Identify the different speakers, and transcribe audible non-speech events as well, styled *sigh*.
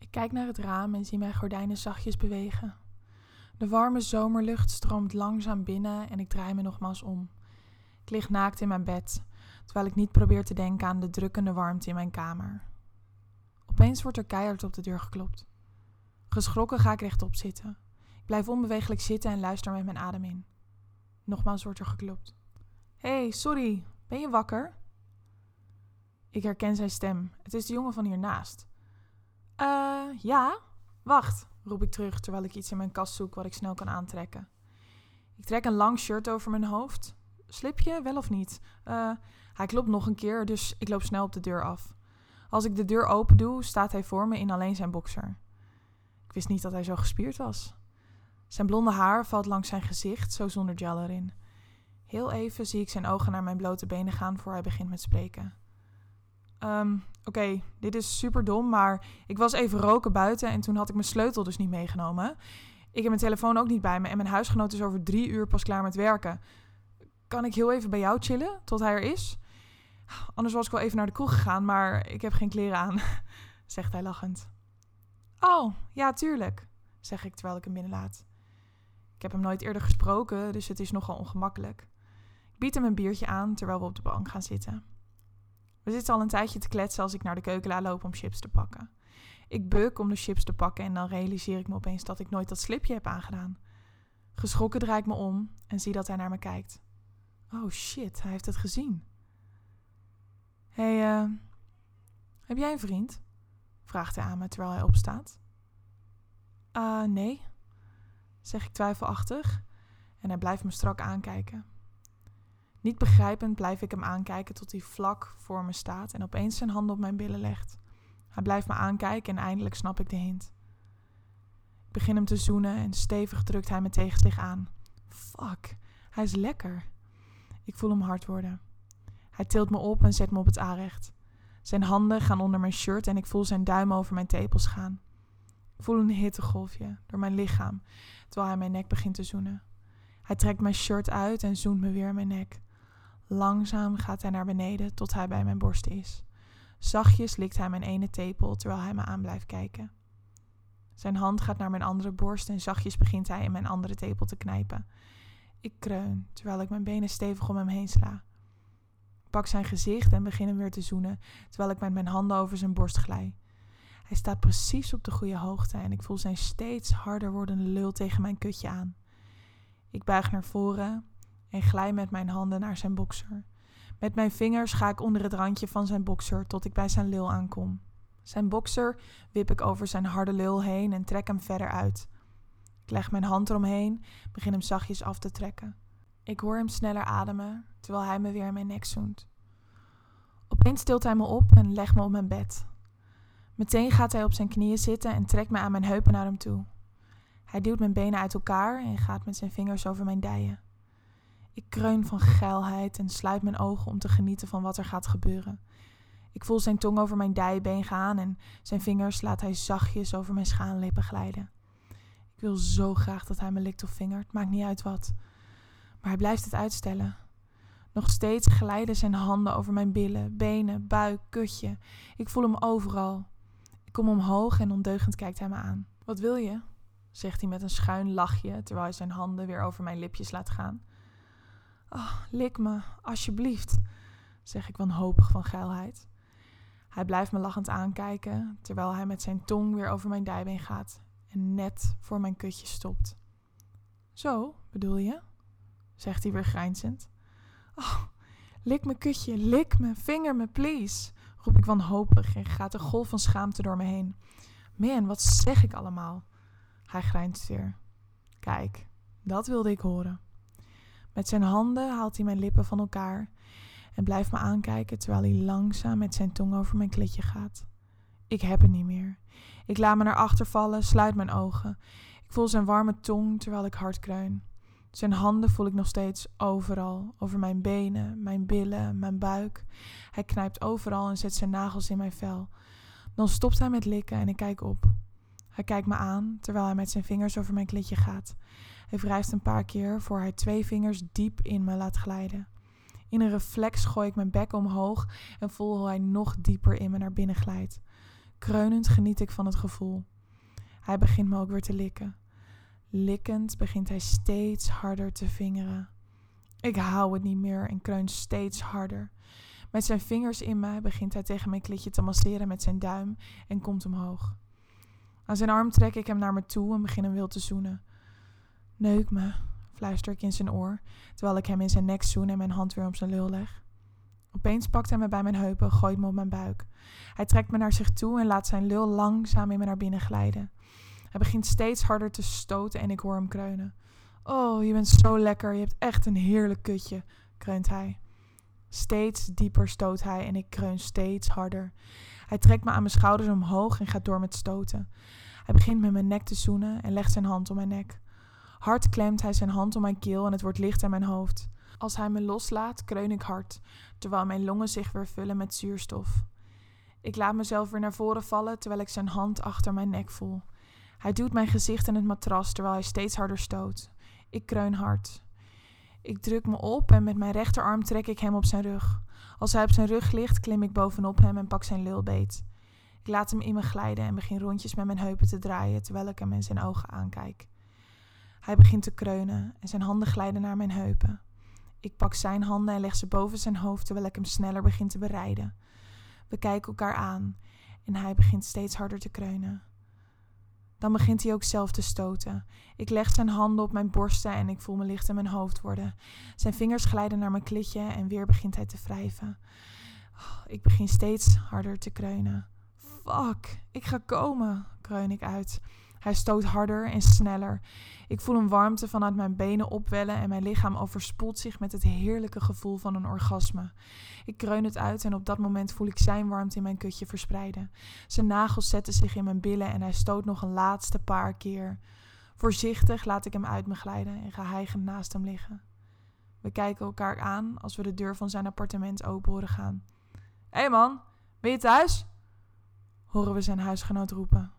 Speaker 1: Ik kijk naar het raam en zie mijn gordijnen zachtjes bewegen. De warme zomerlucht stroomt langzaam binnen en ik draai me nogmaals om. Ik lig naakt in mijn bed, terwijl ik niet probeer te denken aan de drukkende warmte in mijn kamer. Opeens wordt er keihard op de deur geklopt. Geschrokken ga ik rechtop zitten. Ik blijf onbeweeglijk zitten en luister met mijn adem in. Nogmaals wordt er geklopt. Hé, hey, sorry, ben je wakker? Ik herken zijn stem. Het is de jongen van hiernaast. Eh, uh, ja? Wacht, roep ik terug terwijl ik iets in mijn kast zoek wat ik snel kan aantrekken. Ik trek een lang shirt over mijn hoofd. Slip je, wel of niet? Uh, hij klopt nog een keer, dus ik loop snel op de deur af. Als ik de deur open doe, staat hij voor me in alleen zijn boxer. Ik wist niet dat hij zo gespierd was. Zijn blonde haar valt langs zijn gezicht, zo zonder gel erin. Heel even zie ik zijn ogen naar mijn blote benen gaan voor hij begint met spreken. Um, Oké, dit is super dom, maar ik was even roken buiten en toen had ik mijn sleutel dus niet meegenomen. Ik heb mijn telefoon ook niet bij me en mijn huisgenoot is over drie uur pas klaar met werken. Kan ik heel even bij jou chillen tot hij er is? Anders was ik wel even naar de kroeg gegaan, maar ik heb geen kleren aan, *laughs* zegt hij lachend. Oh, ja, tuurlijk, zeg ik terwijl ik hem binnenlaat. Ik heb hem nooit eerder gesproken, dus het is nogal ongemakkelijk. Ik bied hem een biertje aan terwijl we op de bank gaan zitten. We zitten al een tijdje te kletsen als ik naar de keuken loop om chips te pakken. Ik buk om de chips te pakken en dan realiseer ik me opeens dat ik nooit dat slipje heb aangedaan. Geschrokken draai ik me om en zie dat hij naar me kijkt. Oh shit, hij heeft het gezien. Hé, hey, uh, heb jij een vriend? vraagt hij aan me terwijl hij opstaat. Ah, nee, zeg ik twijfelachtig en hij blijft me strak aankijken. Niet begrijpend blijf ik hem aankijken tot hij vlak voor me staat en opeens zijn handen op mijn billen legt. Hij blijft me aankijken en eindelijk snap ik de hint. Ik begin hem te zoenen en stevig drukt hij me tegen zich aan. Fuck, hij is lekker. Ik voel hem hard worden. Hij tilt me op en zet me op het aanrecht. Zijn handen gaan onder mijn shirt en ik voel zijn duim over mijn tepels gaan. Ik voel een hittegolfje door mijn lichaam terwijl hij mijn nek begint te zoenen. Hij trekt mijn shirt uit en zoent me weer in mijn nek. Langzaam gaat hij naar beneden tot hij bij mijn borst is. Zachtjes likt hij mijn ene tepel terwijl hij me aan blijft kijken. Zijn hand gaat naar mijn andere borst en zachtjes begint hij in mijn andere tepel te knijpen. Ik kreun terwijl ik mijn benen stevig om hem heen sla. Ik pak zijn gezicht en begin hem weer te zoenen terwijl ik met mijn handen over zijn borst glij. Hij staat precies op de goede hoogte en ik voel zijn steeds harder wordende lul tegen mijn kutje aan. Ik buig naar voren en glij met mijn handen naar zijn bokser. Met mijn vingers ga ik onder het randje van zijn bokser tot ik bij zijn lul aankom. Zijn bokser wip ik over zijn harde lul heen en trek hem verder uit. Ik leg mijn hand eromheen, begin hem zachtjes af te trekken. Ik hoor hem sneller ademen, terwijl hij me weer in mijn nek zoent. Opeens tilt hij me op en legt me op mijn bed. Meteen gaat hij op zijn knieën zitten en trekt me aan mijn heupen naar hem toe. Hij duwt mijn benen uit elkaar en gaat met zijn vingers over mijn dijen. Ik kreun van geilheid en sluit mijn ogen om te genieten van wat er gaat gebeuren. Ik voel zijn tong over mijn dijbeen gaan en zijn vingers laat hij zachtjes over mijn schaanlippen glijden. Ik wil zo graag dat hij me likt of vingert, maakt niet uit wat. Maar hij blijft het uitstellen. Nog steeds glijden zijn handen over mijn billen, benen, buik, kutje. Ik voel hem overal. Ik kom omhoog en ondeugend kijkt hij me aan. Wat wil je? zegt hij met een schuin lachje terwijl hij zijn handen weer over mijn lipjes laat gaan. Oh, lik me, alsjeblieft, zeg ik wanhopig van geilheid. Hij blijft me lachend aankijken terwijl hij met zijn tong weer over mijn dijbeen gaat en net voor mijn kutje stopt. Zo, bedoel je? zegt hij weer grijnzend. Oh, lik me kutje, lik me, vinger me, please, roep ik wanhopig en gaat een golf van schaamte door me heen. Man, wat zeg ik allemaal? Hij grijnst weer. Kijk, dat wilde ik horen. Met zijn handen haalt hij mijn lippen van elkaar en blijft me aankijken terwijl hij langzaam met zijn tong over mijn klitje gaat. Ik heb het niet meer. Ik laat me naar achter vallen, sluit mijn ogen. Ik voel zijn warme tong terwijl ik hard kreun. Zijn handen voel ik nog steeds overal, over mijn benen, mijn billen, mijn buik. Hij knijpt overal en zet zijn nagels in mijn vel. Dan stopt hij met likken en ik kijk op. Hij kijkt me aan terwijl hij met zijn vingers over mijn klitje gaat. Hij wrijft een paar keer voor hij twee vingers diep in me laat glijden. In een reflex gooi ik mijn bek omhoog en voel hoe hij nog dieper in me naar binnen glijdt. Kreunend geniet ik van het gevoel. Hij begint me ook weer te likken. Likkend begint hij steeds harder te vingeren. Ik hou het niet meer en kreun steeds harder. Met zijn vingers in mij begint hij tegen mijn klitje te masseren met zijn duim en komt omhoog. Aan zijn arm trek ik hem naar me toe en begin hem wild te zoenen. Neuk me, fluister ik in zijn oor, terwijl ik hem in zijn nek zoen en mijn hand weer op zijn lul leg. Opeens pakt hij me bij mijn heupen, gooit me op mijn buik. Hij trekt me naar zich toe en laat zijn lul langzaam in me naar binnen glijden. Hij begint steeds harder te stoten en ik hoor hem kreunen. Oh, je bent zo lekker, je hebt echt een heerlijk kutje, kreunt hij. Steeds dieper stoot hij en ik kreun steeds harder. Hij trekt me aan mijn schouders omhoog en gaat door met stoten. Hij begint met mijn nek te zoenen en legt zijn hand om mijn nek. Hard klemt hij zijn hand om mijn keel en het wordt licht aan mijn hoofd. Als hij me loslaat, kreun ik hard, terwijl mijn longen zich weer vullen met zuurstof. Ik laat mezelf weer naar voren vallen terwijl ik zijn hand achter mijn nek voel. Hij duwt mijn gezicht in het matras terwijl hij steeds harder stoot. Ik kreun hard. Ik druk me op en met mijn rechterarm trek ik hem op zijn rug. Als hij op zijn rug ligt, klim ik bovenop hem en pak zijn lulbeet. Ik laat hem in me glijden en begin rondjes met mijn heupen te draaien terwijl ik hem in zijn ogen aankijk. Hij begint te kreunen en zijn handen glijden naar mijn heupen. Ik pak zijn handen en leg ze boven zijn hoofd terwijl ik hem sneller begin te bereiden. We kijken elkaar aan en hij begint steeds harder te kreunen. Dan begint hij ook zelf te stoten. Ik leg zijn handen op mijn borsten en ik voel me licht in mijn hoofd worden. Zijn vingers glijden naar mijn klitje en weer begint hij te wrijven. Oh, ik begin steeds harder te kreunen. Fuck, ik ga komen, kreun ik uit. Hij stoot harder en sneller. Ik voel een warmte vanuit mijn benen opwellen en mijn lichaam overspoelt zich met het heerlijke gevoel van een orgasme. Ik kreun het uit en op dat moment voel ik zijn warmte in mijn kutje verspreiden. Zijn nagels zetten zich in mijn billen en hij stoot nog een laatste paar keer. Voorzichtig laat ik hem uit me glijden en ga hijgend naast hem liggen. We kijken elkaar aan als we de deur van zijn appartement open horen gaan. Hé hey man, ben je thuis? horen we zijn huisgenoot roepen.